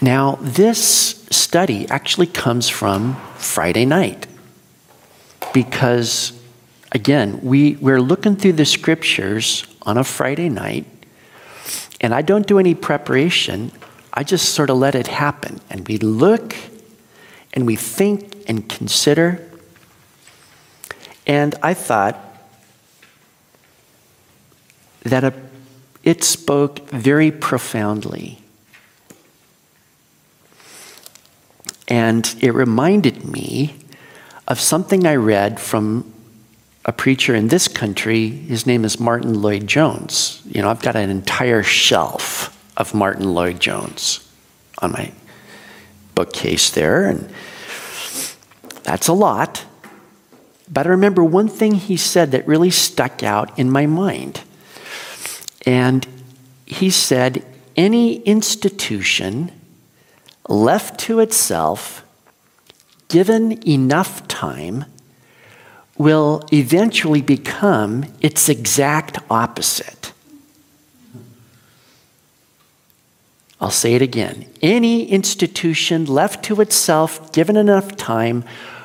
Now, this study actually comes from Friday night because, again, we, we're looking through the scriptures on a Friday night, and I don't do any preparation. I just sort of let it happen. And we look and we think and consider. And I thought that a, it spoke very profoundly. And it reminded me of something I read from a preacher in this country. His name is Martyn Lloyd-Jones. You know, I've got an entire shelf of Martyn Lloyd-Jones on my bookcase there, and that's a lot. But I remember one thing he said that really stuck out in my mind. And he said, Any institution left to itself, given enough time, will eventually become its exact opposite. I'll say it again. Any institution left to itself, given enough time,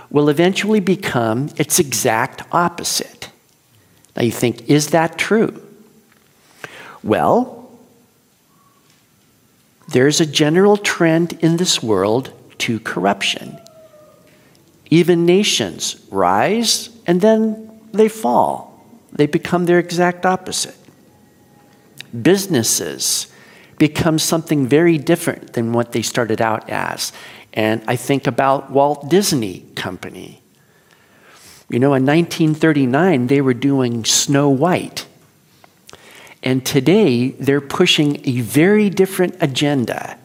will eventually become its exact opposite. Now you think, is that true? Well, there's a general trend in this world to corruption. Even nations rise and then they fall, they become their exact opposite. Businesses become something very different than what they started out as. And I think about Walt Disney Company. You know, in 1939, they were doing Snow White. And today, they're pushing a very different agenda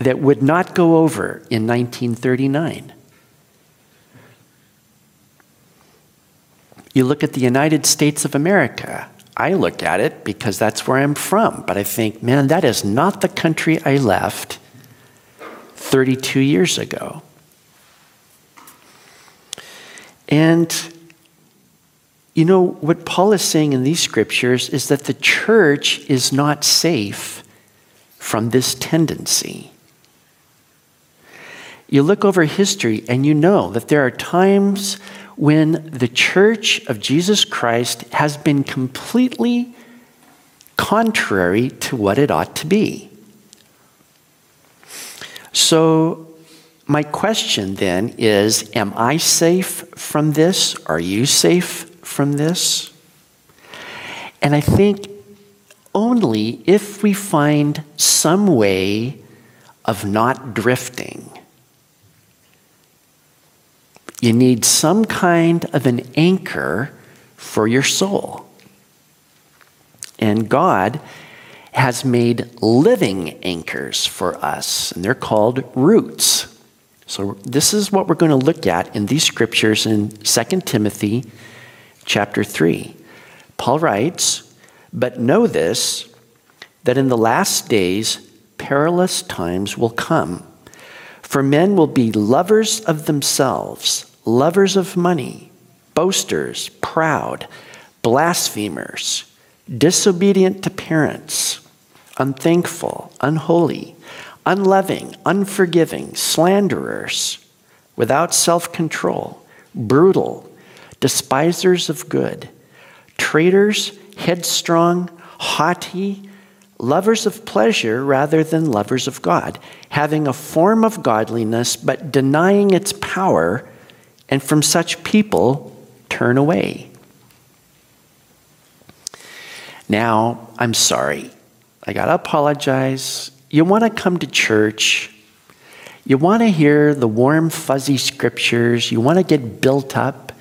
that would not go over in 1939. You look at the United States of America. I look at it because that's where I'm from, but I think, man, that is not the country I left 32 years ago. And you know, what Paul is saying in these scriptures is that the church is not safe from this tendency. You look over history and you know that there are times when the church of Jesus Christ has been completely contrary to what it ought to be. So, my question then is Am I safe from this? Are you safe from this? And I think only if we find some way of not drifting. You need some kind of an anchor for your soul. And God has made living anchors for us, and they're called roots. So, this is what we're going to look at in these scriptures in 2 Timothy chapter 3. Paul writes, But know this, that in the last days perilous times will come. For men will be lovers of themselves, lovers of money, boasters, proud, blasphemers, disobedient to parents, unthankful, unholy, unloving, unforgiving, slanderers, without self control, brutal despisers of good, traitors, headstrong, haughty, lovers of pleasure rather than lovers of God, having a form of godliness but denying its power, and from such people turn away. Now, I'm sorry. I got to apologize. You want to come to church. You want to hear the warm, fuzzy scriptures. You want to get built up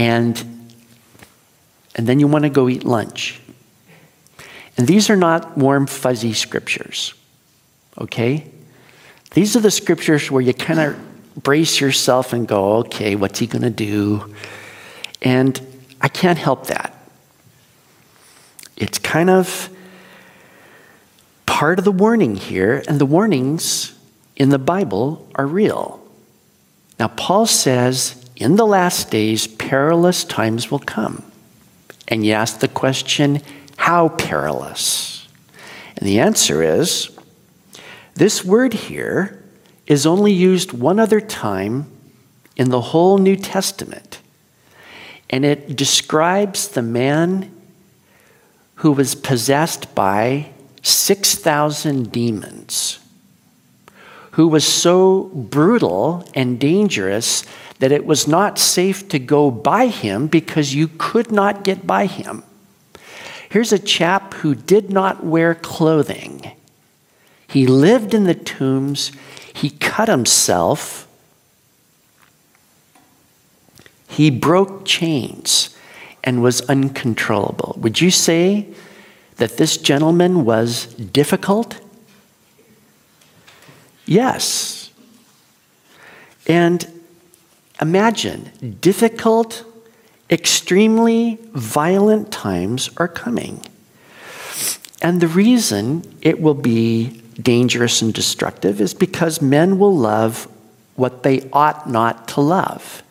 and, and then you want to go eat lunch. And these are not warm, fuzzy scriptures, okay? These are the scriptures where you kind of brace yourself and go, okay, what's he going to do? And I can't help that. It's kind of part of the warning here, and the warnings in the Bible are real. Now, Paul says in the last days, perilous times will come. And you ask the question, how perilous? And the answer is This word here is only used one other time in the whole New Testament, and it describes the man who was possessed by 6,000 demons, who was so brutal and dangerous that it was not safe to go by him because you could not get by him. Here's a chap who did not wear clothing. He lived in the tombs, he cut himself, he broke chains and was uncontrollable. Would you say that this gentleman was difficult? Yes. And imagine difficult, extremely violent times are coming. And the reason it will be dangerous and destructive is because men will love what they ought not to love.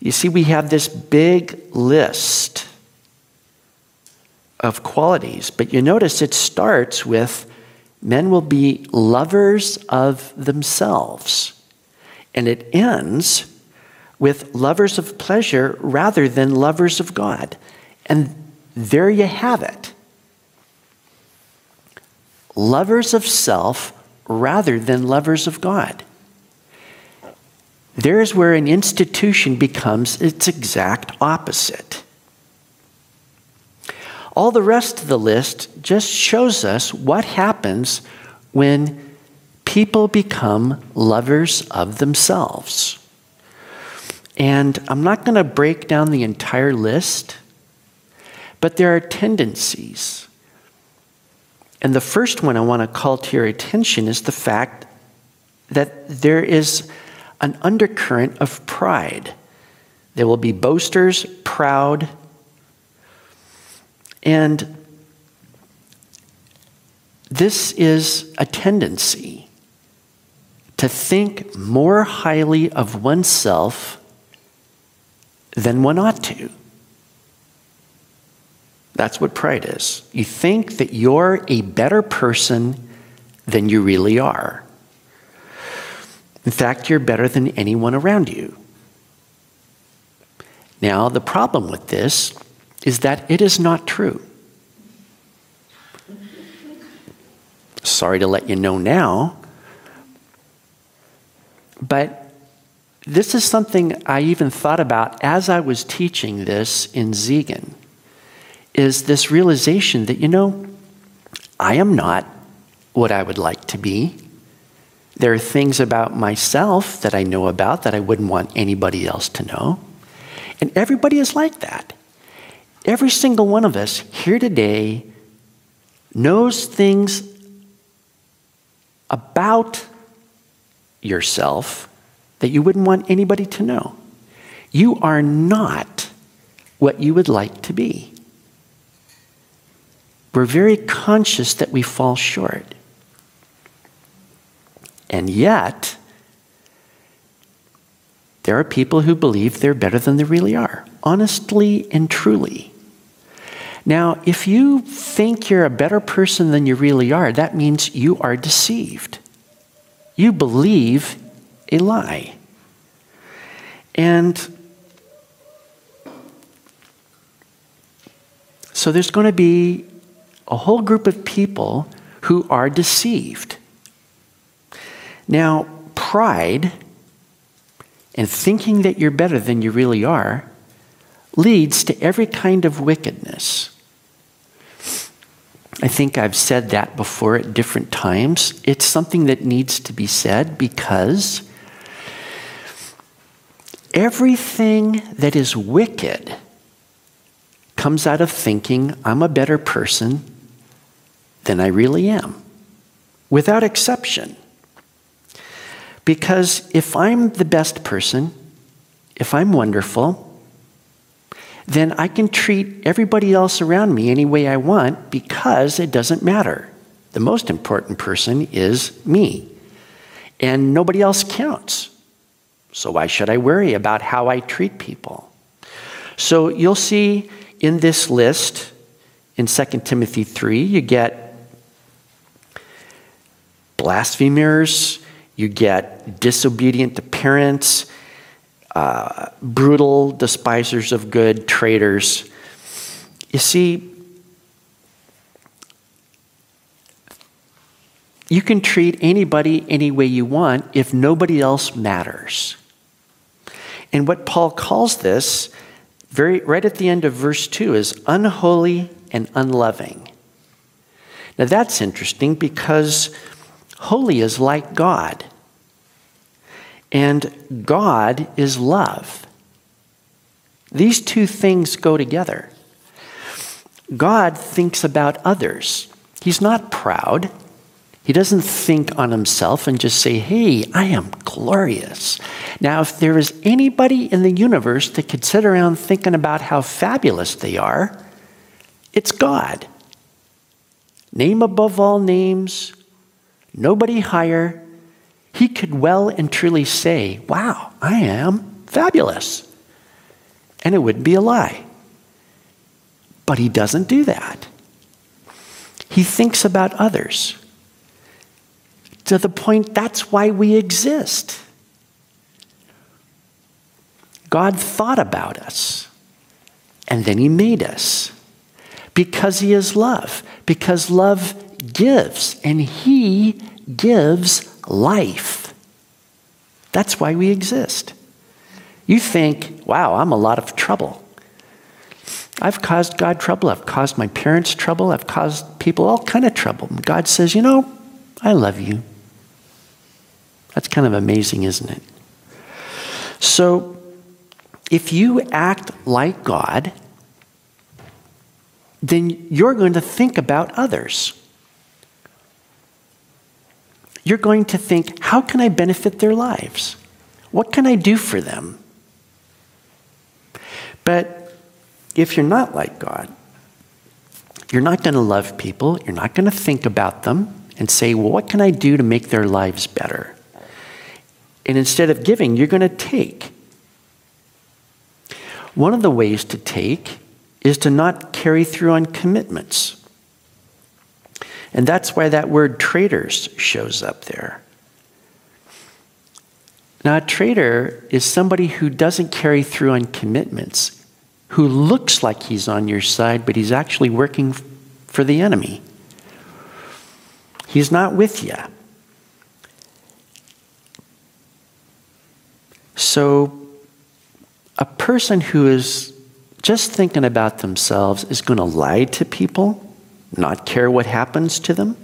You see, we have this big list of qualities, but you notice it starts with men will be lovers of themselves, and it ends with lovers of pleasure rather than lovers of God. And there you have it. Lovers of self rather than lovers of God. There's where an institution becomes its exact opposite. All the rest of the list just shows us what happens when people become lovers of themselves. And I'm not going to break down the entire list, but there are tendencies. And the first one I want to call to your attention is the fact that there is an undercurrent of pride. There will be boasters, proud, and this is a tendency to think more highly of oneself than one ought to. That's what pride is. You think that you're a better person than you really are. In fact, you're better than anyone around you. Now, the problem with this is that it is not true. Sorry to let you know now, but this is something I even thought about as I was teaching this in Siegen is this realization that you know I am not what I would like to be. There are things about myself that I know about that I wouldn't want anybody else to know. And everybody is like that. Every single one of us here today knows things about yourself that you wouldn't want anybody to know. You are not what you would like to be. We're very conscious that we fall short. And yet, there are people who believe they're better than they really are, honestly and truly. Now, if you think you're a better person than you really are, that means you are deceived. You believe a lie. And so there's going to be a whole group of people who are deceived. Now, pride and thinking that you're better than you really are leads to every kind of wickedness. I think I've said that before at different times. It's something that needs to be said because everything that is wicked comes out of thinking I'm a better person than I really am, without exception. Because if I'm the best person, if I'm wonderful, then I can treat everybody else around me any way I want because it doesn't matter. The most important person is me, and nobody else counts. So why should I worry about how I treat people? So you'll see in this list in 2 Timothy 3, you get blasphemers, you get disobedient to parents, uh, brutal despisers of good, traitors. You see, you can treat anybody any way you want if nobody else matters. And what Paul calls this, very right at the end of verse 2, is unholy and unloving. Now that's interesting because holy is like God, and God is love. These two things go together. God thinks about others. He's not proud. He doesn't think on himself and just say, hey, I am glorious. Now, if there is anybody in the universe that could sit around thinking about how fabulous they are, it's God. Name above all names, nobody higher. He could well and truly say, wow, I am fabulous. And it wouldn't be a lie. But he doesn't do that. He thinks about others to the point that's why we exist. God thought about us, and then He made us because He is love, because love gives, and He gives life. That's why we exist. You think, wow, I'm a lot of trouble. I've caused God trouble. I've caused my parents trouble. I've caused people all kind of trouble. God says, you know, I love you. That's kind of amazing, isn't it? So, if you act like God, then you're going to think about others. You're going to think, how can I benefit their lives? What can I do for them? But if you're not like God, you're not going to love people, you're not going to think about them and say, well, what can I do to make their lives better? And instead of giving, you're going to take. One of the ways to take is to not carry through on commitments. And that's why that word traitors shows up there. Now, a traitor is somebody who doesn't carry through on commitments, who looks like he's on your side, but he's actually working for the enemy. He's not with you. So, a person who is just thinking about themselves is going to lie to people, not care what happens to them.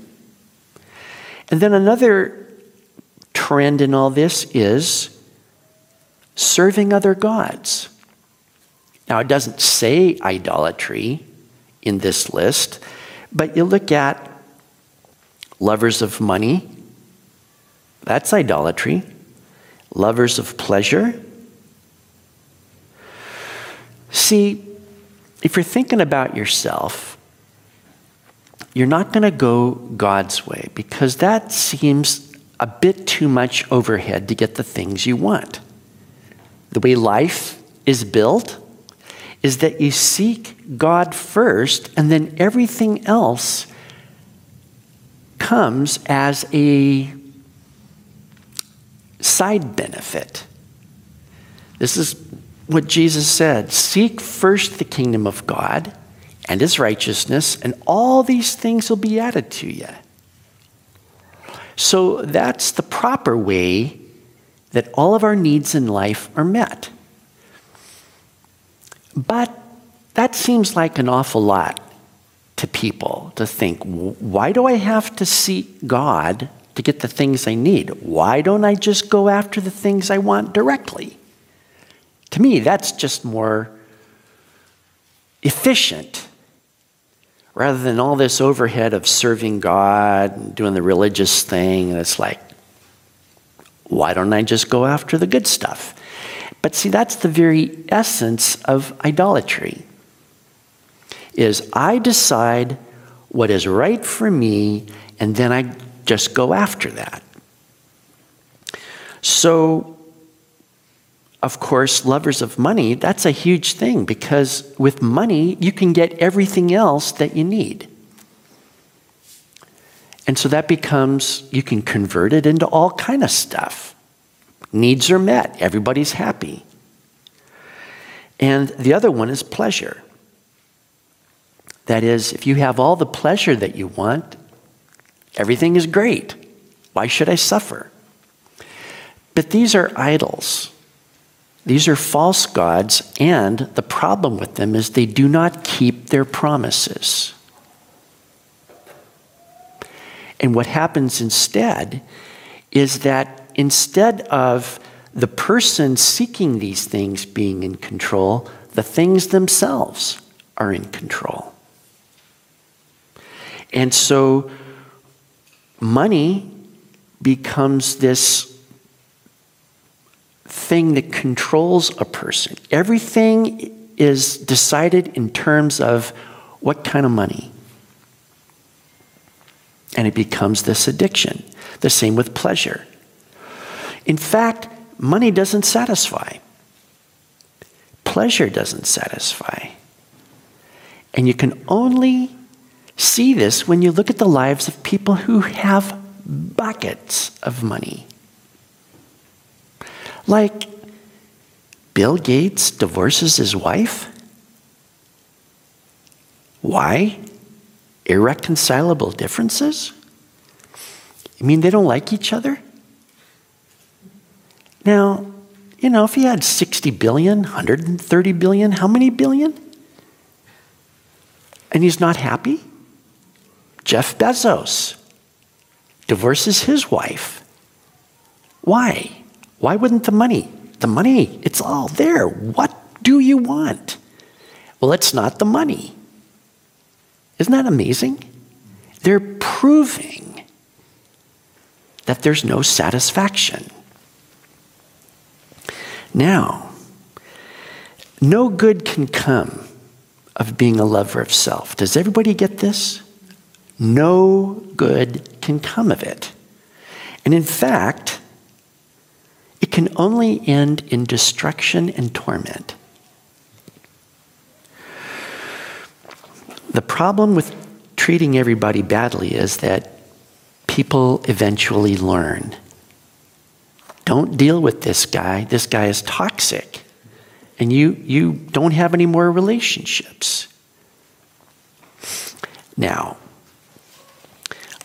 And then another trend in all this is serving other gods. Now, it doesn't say idolatry in this list, but you look at lovers of money, that's idolatry lovers of pleasure. See, if you're thinking about yourself, you're not going to go God's way because that seems a bit too much overhead to get the things you want. The way life is built is that you seek God first, and then everything else comes as a side benefit. This is what Jesus said Seek first the kingdom of God and his righteousness, and all these things will be added to you. So that's the proper way that all of our needs in life are met. But that seems like an awful lot to people to think why do I have to seek God to get the things I need. Why don't I just go after the things I want directly? To me, that's just more efficient rather than all this overhead of serving God and doing the religious thing. And it's like, why don't I just go after the good stuff? But see, that's the very essence of idolatry. Is I decide what is right for me, and then I just go after that. So, of course, lovers of money, that's a huge thing because with money, you can get everything else that you need. And so that becomes, you can convert it into all kind of stuff. Needs are met, everybody's happy. And the other one is pleasure. That is, if you have all the pleasure that you want, everything is great. Why should I suffer? But these are idols. These are false gods, and the problem with them is they do not keep their promises. And what happens instead is that instead of the person seeking these things being in control, the things themselves are in control. And so money becomes this thing that controls a person. Everything is decided in terms of what kind of money. And it becomes this addiction. The same with pleasure. In fact, money doesn't satisfy, pleasure doesn't satisfy. And you can only see this when you look at the lives of people who have buckets of money. Like Bill Gates divorces his wife. Why? Irreconcilable differences? You mean they don't like each other? Now, you know, if he had 60 billion, 130 billion, how many billion? And he's not happy? Jeff Bezos divorces his wife. Why? Why wouldn't the money? The money, it's all there. What do you want? Well, it's not the money. Isn't that amazing? They're proving that there's no satisfaction. Now, no good can come of being a lover of self. Does everybody get this? No good can come of it. And in fact, it can only end in destruction and torment. The problem with treating everybody badly is that people eventually learn. Don't deal with this guy. This guy is toxic. And you, you don't have any more relationships. Now,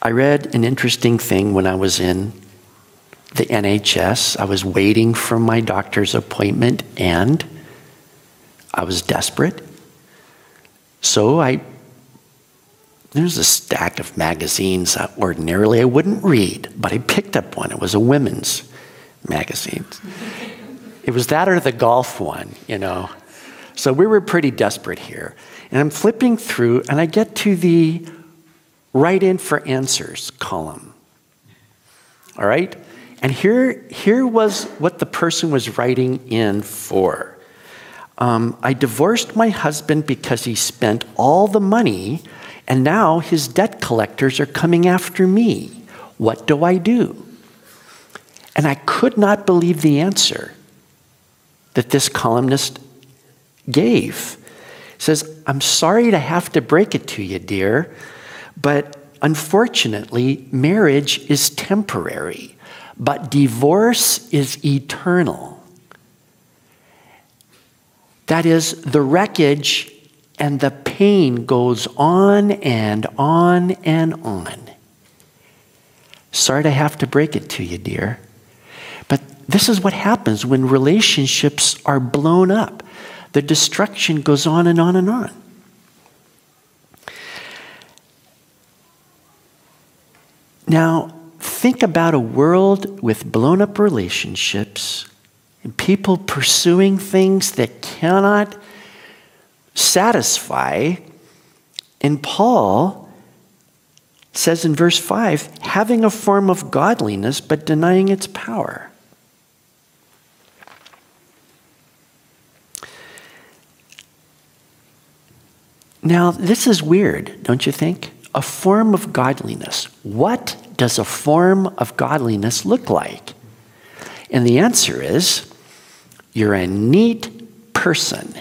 I read an interesting thing when I was in the NHS. I was waiting for my doctor's appointment and I was desperate. So I there's a stack of magazines that ordinarily I wouldn't read, but I picked up one. It was a women's magazine. It was that or the golf one, you know. So we were pretty desperate here. And I'm flipping through, and I get to the write in for answers column. All right? And here, here was what the person was writing in for. Um, I divorced my husband because he spent all the money, and now his debt collectors are coming after me. What do I do? And I could not believe the answer that this columnist gave. He says, I'm sorry to have to break it to you, dear, but unfortunately, marriage is temporary, but divorce is eternal. That is, the wreckage and the pain goes on and on and on. Sorry to have to break it to you, dear. But this is what happens when relationships are blown up. The destruction goes on and on and on. Now, think about a world with blown up relationships and people pursuing things that cannot satisfy. And Paul says in verse 5 having a form of godliness but denying its power. Now, this is weird, don't you think? A form of godliness. What does a form of godliness look like? And the answer is you're a neat person.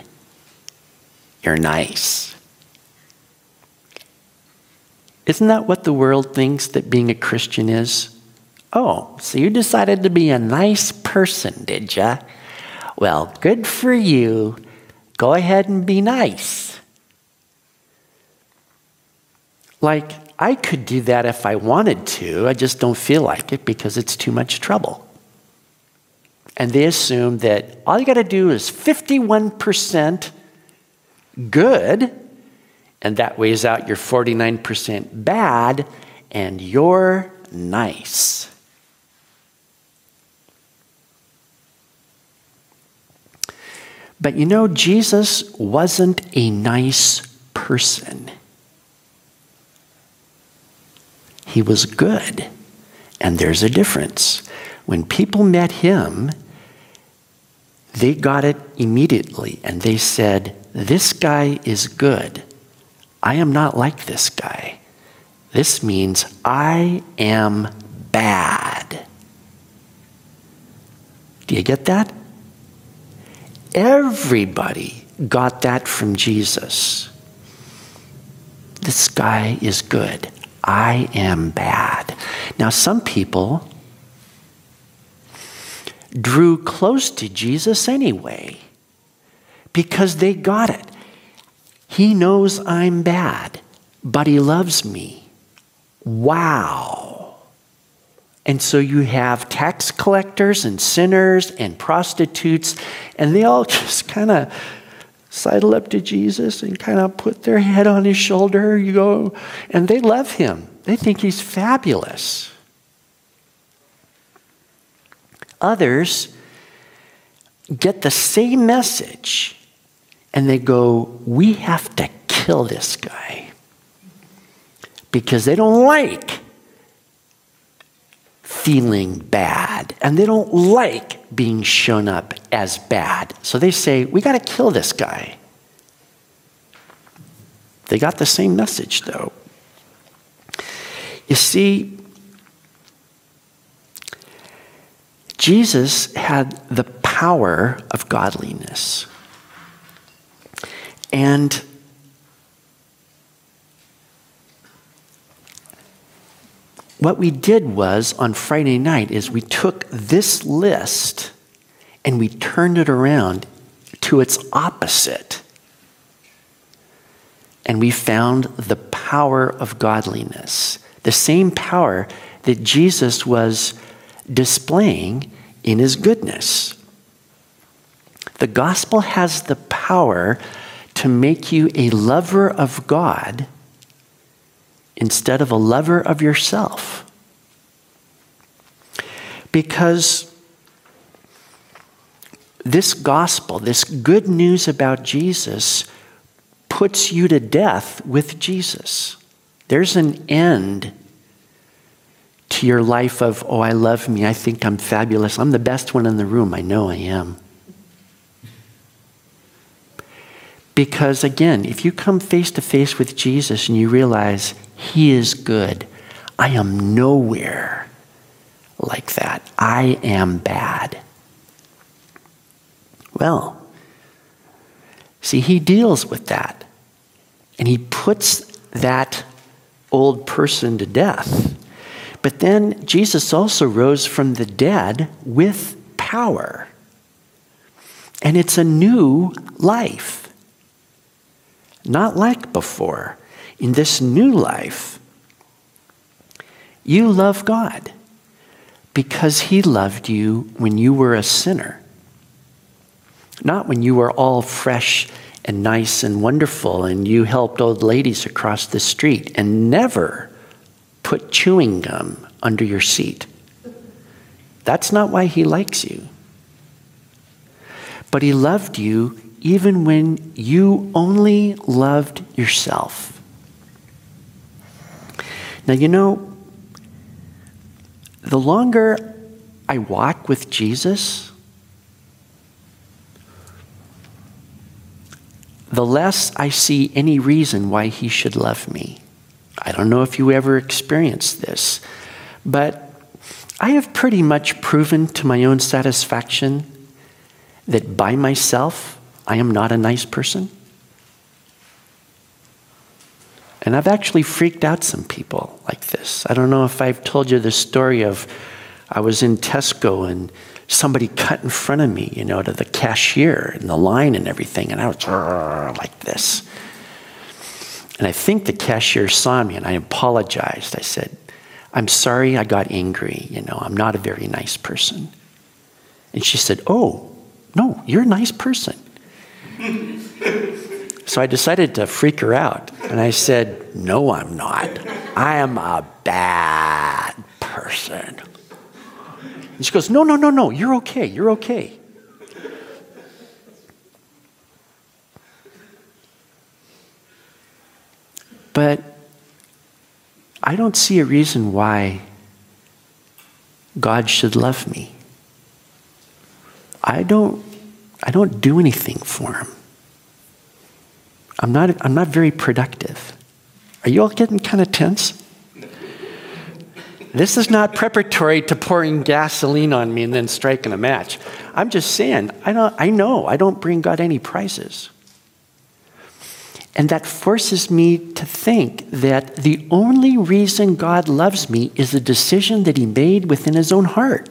You're nice. Isn't that what the world thinks that being a Christian is? Oh, so you decided to be a nice person, did ya? Well, good for you. Go ahead and be nice. Like, I could do that if I wanted to, I just don't feel like it because it's too much trouble. And they assume that all you got to do is 51% good, and that weighs out your 49% bad, and you're nice. But you know, Jesus wasn't a nice person. He was good. And there's a difference. When people met him, they got it immediately and they said, This guy is good. I am not like this guy. This means I am bad. Do you get that? Everybody got that from Jesus. This guy is good. I am bad. Now, some people drew close to Jesus anyway because they got it. He knows I'm bad, but he loves me. Wow. And so you have tax collectors and sinners and prostitutes, and they all just kind of sidle up to Jesus and kind of put their head on his shoulder. You go, and they love him. They think he's fabulous. Others get the same message and they go, We have to kill this guy because they don't like feeling bad and they don't like being shown up as bad. So they say, we got to kill this guy. They got the same message though. You see, Jesus had the power of godliness. And what we did was on Friday night is we took this list and we turned it around to its opposite. And we found the power of godliness, the same power that Jesus was displaying in his goodness. The gospel has the power to make you a lover of God instead of a lover of yourself. Because this gospel, this good news about Jesus, puts you to death with Jesus. There's an end to your life of, oh, I love me. I think I'm fabulous. I'm the best one in the room. I know I am. Because again, if you come face to face with Jesus and you realize he is good, I am nowhere like that. I am bad. Well, see, he deals with that. And he puts that old person to death. But then Jesus also rose from the dead with power. And it's a new life. Not like before. In this new life, you love God because He loved you when you were a sinner. Not when you were all fresh and nice and wonderful and you helped old ladies across the street and never put chewing gum under your seat. That's not why he likes you. But he loved you even when you only loved yourself. Now, you know, the longer I walk with Jesus, the less I see any reason why he should love me. I don't know if you ever experienced this, but I have pretty much proven to my own satisfaction that by myself, I am not a nice person. And I've actually freaked out some people like this. I don't know if I've told you the story of I was in Tesco and somebody cut in front of me, you know, to the cashier and the line and everything, and I was like this. And I think the cashier saw me and I apologized. I said, I'm sorry I got angry. You know, I'm not a very nice person. And she said, Oh, no, you're a nice person. so I decided to freak her out. And I said, No, I'm not. I am a bad person. And she goes, No, no, no, no, you're okay. You're okay. But I don't see a reason why God should love me. I don't, I don't do anything for him. I'm not, I'm not very productive. Are you all getting kind of tense? This is not preparatory to pouring gasoline on me and then striking a match. I'm just saying, I, don't, I know I don't bring God any prizes. And that forces me to think that the only reason God loves me is a decision that He made within His own heart.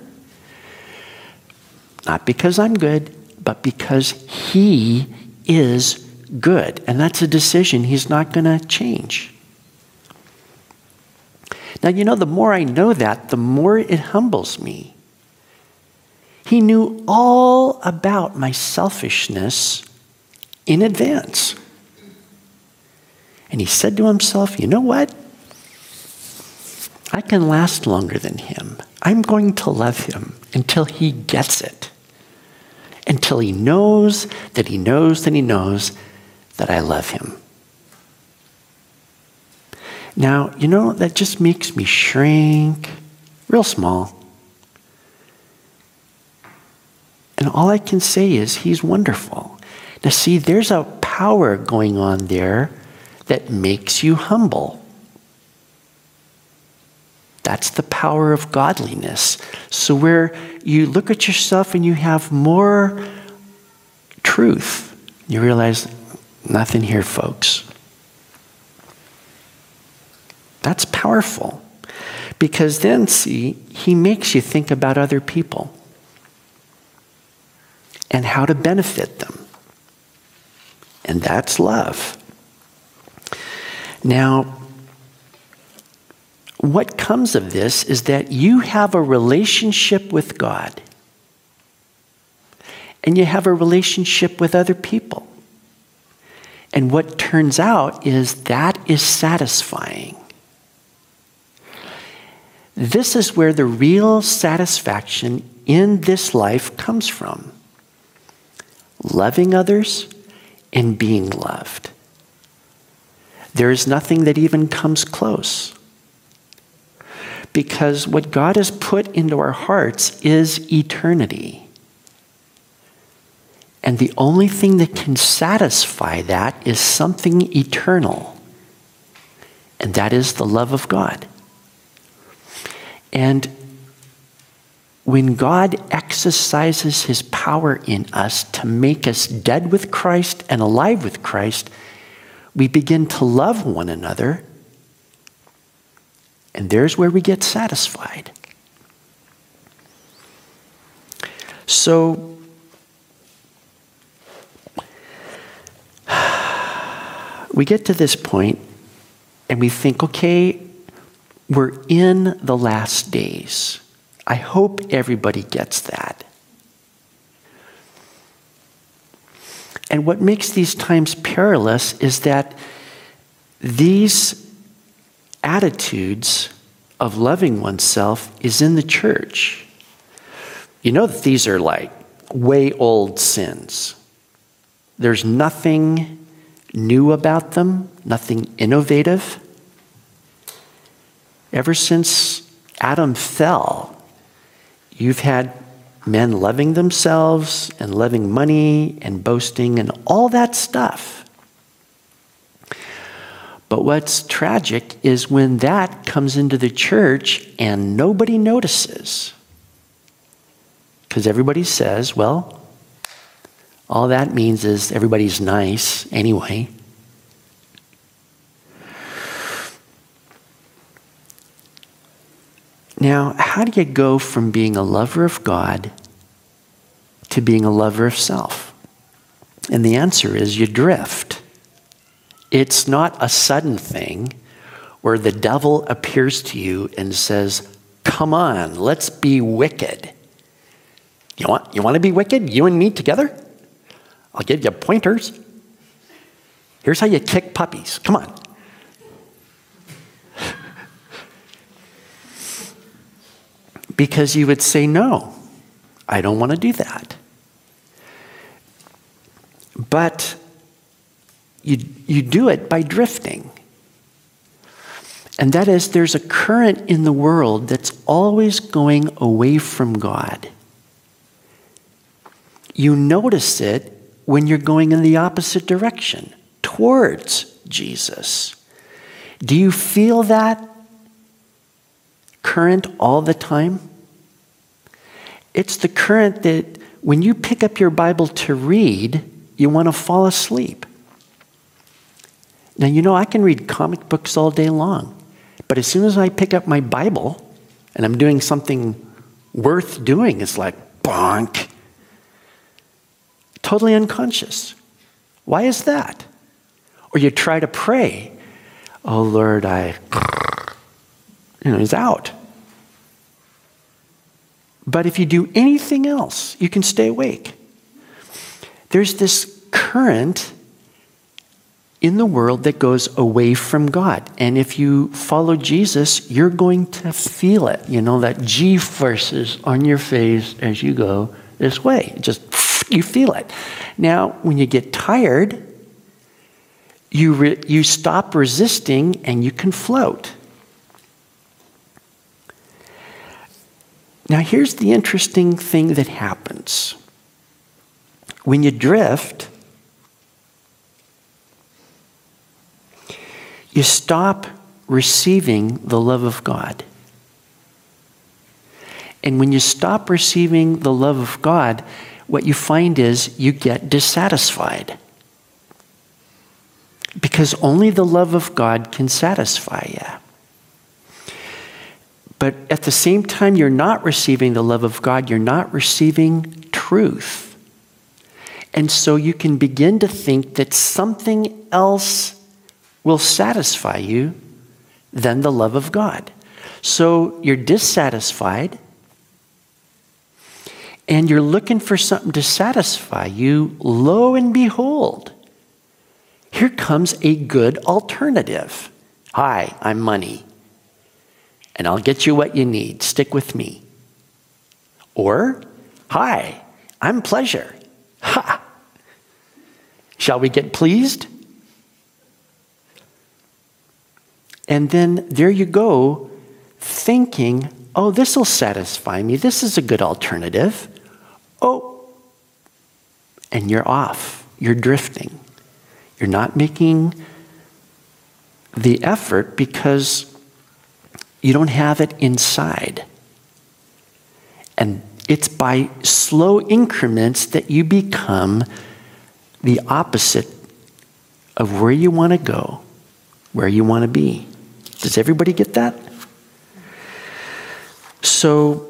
Not because I'm good, but because He is good. And that's a decision He's not going to change. Now, you know, the more I know that, the more it humbles me. He knew all about my selfishness in advance. And he said to himself, You know what? I can last longer than him. I'm going to love him until he gets it. Until he knows that he knows that he knows that I love him. Now, you know, that just makes me shrink real small. And all I can say is, He's wonderful. Now, see, there's a power going on there that makes you humble. That's the power of godliness. So, where you look at yourself and you have more truth, you realize nothing here, folks. That's powerful. Because then, see, he makes you think about other people and how to benefit them. And that's love. Now, what comes of this is that you have a relationship with God and you have a relationship with other people. And what turns out is that is satisfying. This is where the real satisfaction in this life comes from loving others and being loved. There is nothing that even comes close. Because what God has put into our hearts is eternity. And the only thing that can satisfy that is something eternal, and that is the love of God. And when God exercises his power in us to make us dead with Christ and alive with Christ, we begin to love one another, and there's where we get satisfied. So, we get to this point and we think, okay, we're in the last days. I hope everybody gets that. And what makes these times perilous is that these attitudes of loving oneself is in the church. You know that these are like way old sins. There's nothing new about them, nothing innovative. Ever since Adam fell, you've had men loving themselves and loving money and boasting and all that stuff. But what's tragic is when that comes into the church and nobody notices. Because everybody says, well, all that means is everybody's nice anyway. Now, how do you go from being a lover of God to being a lover of self? And the answer is you drift. It's not a sudden thing where the devil appears to you and says, Come on, let's be wicked. You want, you want to be wicked? You and me together? I'll give you pointers. Here's how you kick puppies. Come on. because you would say, No, I don't want to do that. But you, you do it by drifting. And that is, there's a current in the world that's always going away from God. You notice it when you're going in the opposite direction, towards Jesus. Do you feel that current all the time? It's the current that when you pick up your Bible to read, you want to fall asleep. Now, you know, I can read comic books all day long, but as soon as I pick up my Bible and I'm doing something worth doing, it's like bonk. Totally unconscious. Why is that? Or you try to pray, oh Lord, I, you know, he's out. But if you do anything else, you can stay awake. There's this current in the world that goes away from God. And if you follow Jesus, you're going to feel it. You know, that G forces on your face as you go this way. Just you feel it. Now, when you get tired, you, re- you stop resisting and you can float. Now, here's the interesting thing that happens when you drift, you stop receiving the love of God. And when you stop receiving the love of God, what you find is you get dissatisfied. Because only the love of God can satisfy you. But at the same time, you're not receiving the love of God, you're not receiving truth. And so you can begin to think that something else will satisfy you than the love of God. So you're dissatisfied and you're looking for something to satisfy you. Lo and behold, here comes a good alternative. Hi, I'm money, and I'll get you what you need. Stick with me. Or, hi, I'm pleasure. Ha! Shall we get pleased? And then there you go, thinking, oh, this will satisfy me. This is a good alternative. Oh, and you're off. You're drifting. You're not making the effort because you don't have it inside. And it's by slow increments that you become the opposite of where you want to go, where you want to be. Does everybody get that? So,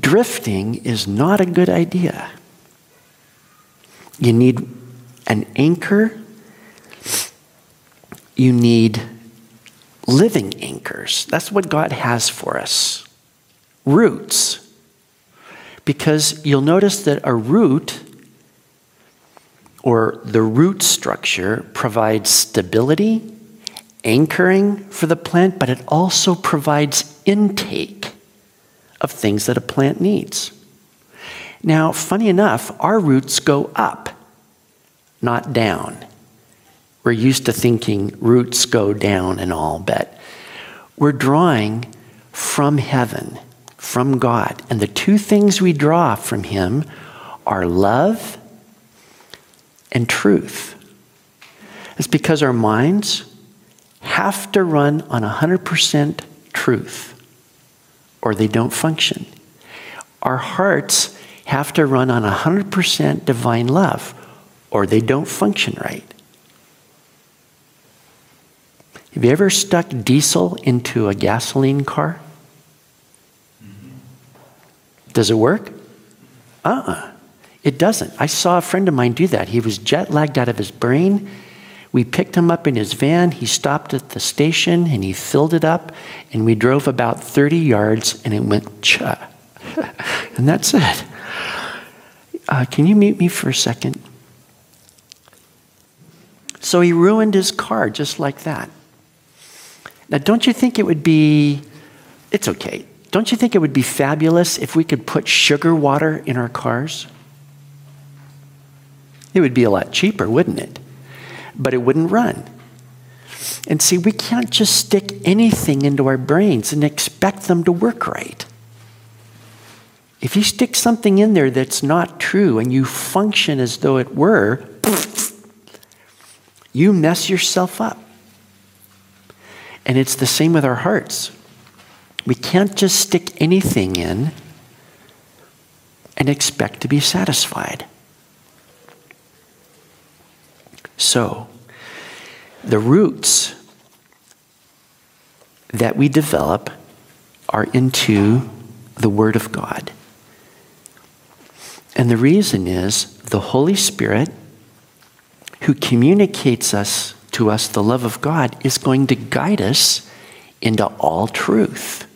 drifting is not a good idea. You need an anchor, you need living anchors. That's what God has for us roots. Because you'll notice that a root or the root structure provides stability, anchoring for the plant, but it also provides intake of things that a plant needs. Now, funny enough, our roots go up, not down. We're used to thinking roots go down and all, but we're drawing from heaven from God. And the two things we draw from Him are love and truth. It's because our minds have to run on 100% truth or they don't function. Our hearts have to run on 100% divine love or they don't function right. Have you ever stuck diesel into a gasoline car? Does it work? Uh uh-uh. uh It doesn't. I saw a friend of mine do that. He was jet lagged out of his brain. We picked him up in his van. He stopped at the station and he filled it up. And we drove about 30 yards and it went cha. and that's it. Uh, can you mute me for a second? So he ruined his car just like that. Now, don't you think it would be, it's okay. Don't you think it would be fabulous if we could put sugar water in our cars? It would be a lot cheaper, wouldn't it? But it wouldn't run. And see, we can't just stick anything into our brains and expect them to work right. If you stick something in there that's not true and you function as though it were, you mess yourself up. And it's the same with our hearts. We can't just stick anything in and expect to be satisfied. So, the roots that we develop are into the Word of God. And the reason is the Holy Spirit, who communicates us to us the love of God, is going to guide us into all truth.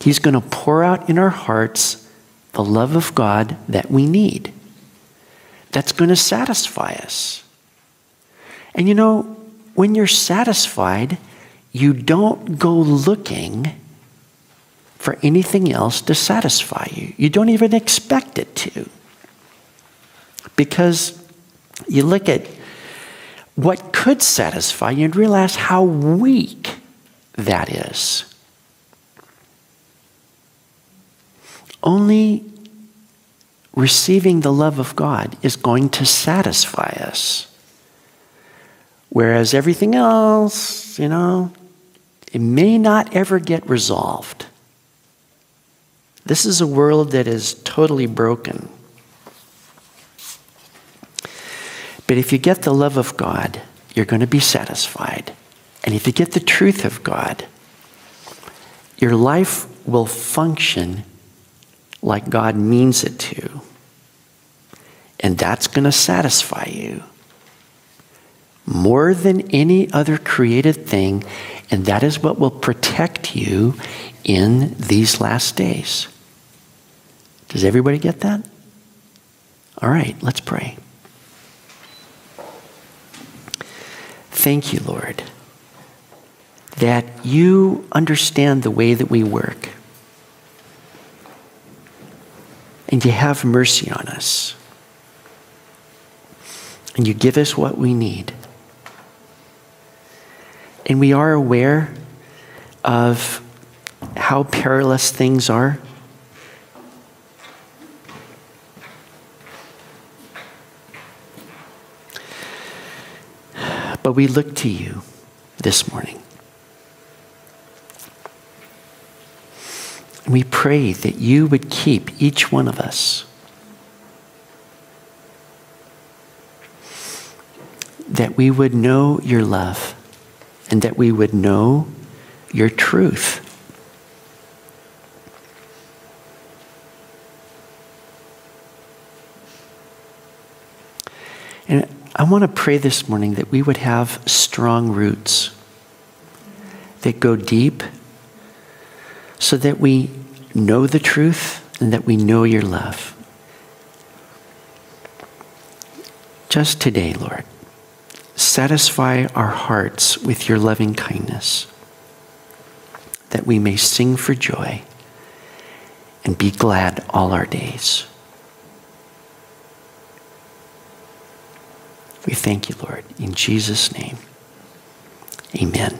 He's going to pour out in our hearts the love of God that we need. That's going to satisfy us. And you know, when you're satisfied, you don't go looking for anything else to satisfy you. You don't even expect it to. Because you look at what could satisfy you and realize how weak that is. Only receiving the love of God is going to satisfy us. Whereas everything else, you know, it may not ever get resolved. This is a world that is totally broken. But if you get the love of God, you're going to be satisfied. And if you get the truth of God, your life will function like God means it to. And that's going to satisfy you more than any other created thing. And that is what will protect you in these last days. Does everybody get that? All right, let's pray. Thank you, Lord, that you understand the way that we work. And you have mercy on us. And you give us what we need. And we are aware of how perilous things are. But we look to you this morning. We pray that you would keep each one of us. That we would know your love and that we would know your truth. And I want to pray this morning that we would have strong roots that go deep so that we know the truth and that we know your love. Just today, Lord, satisfy our hearts with your loving kindness, that we may sing for joy and be glad all our days. We thank you, Lord, in Jesus' name. Amen.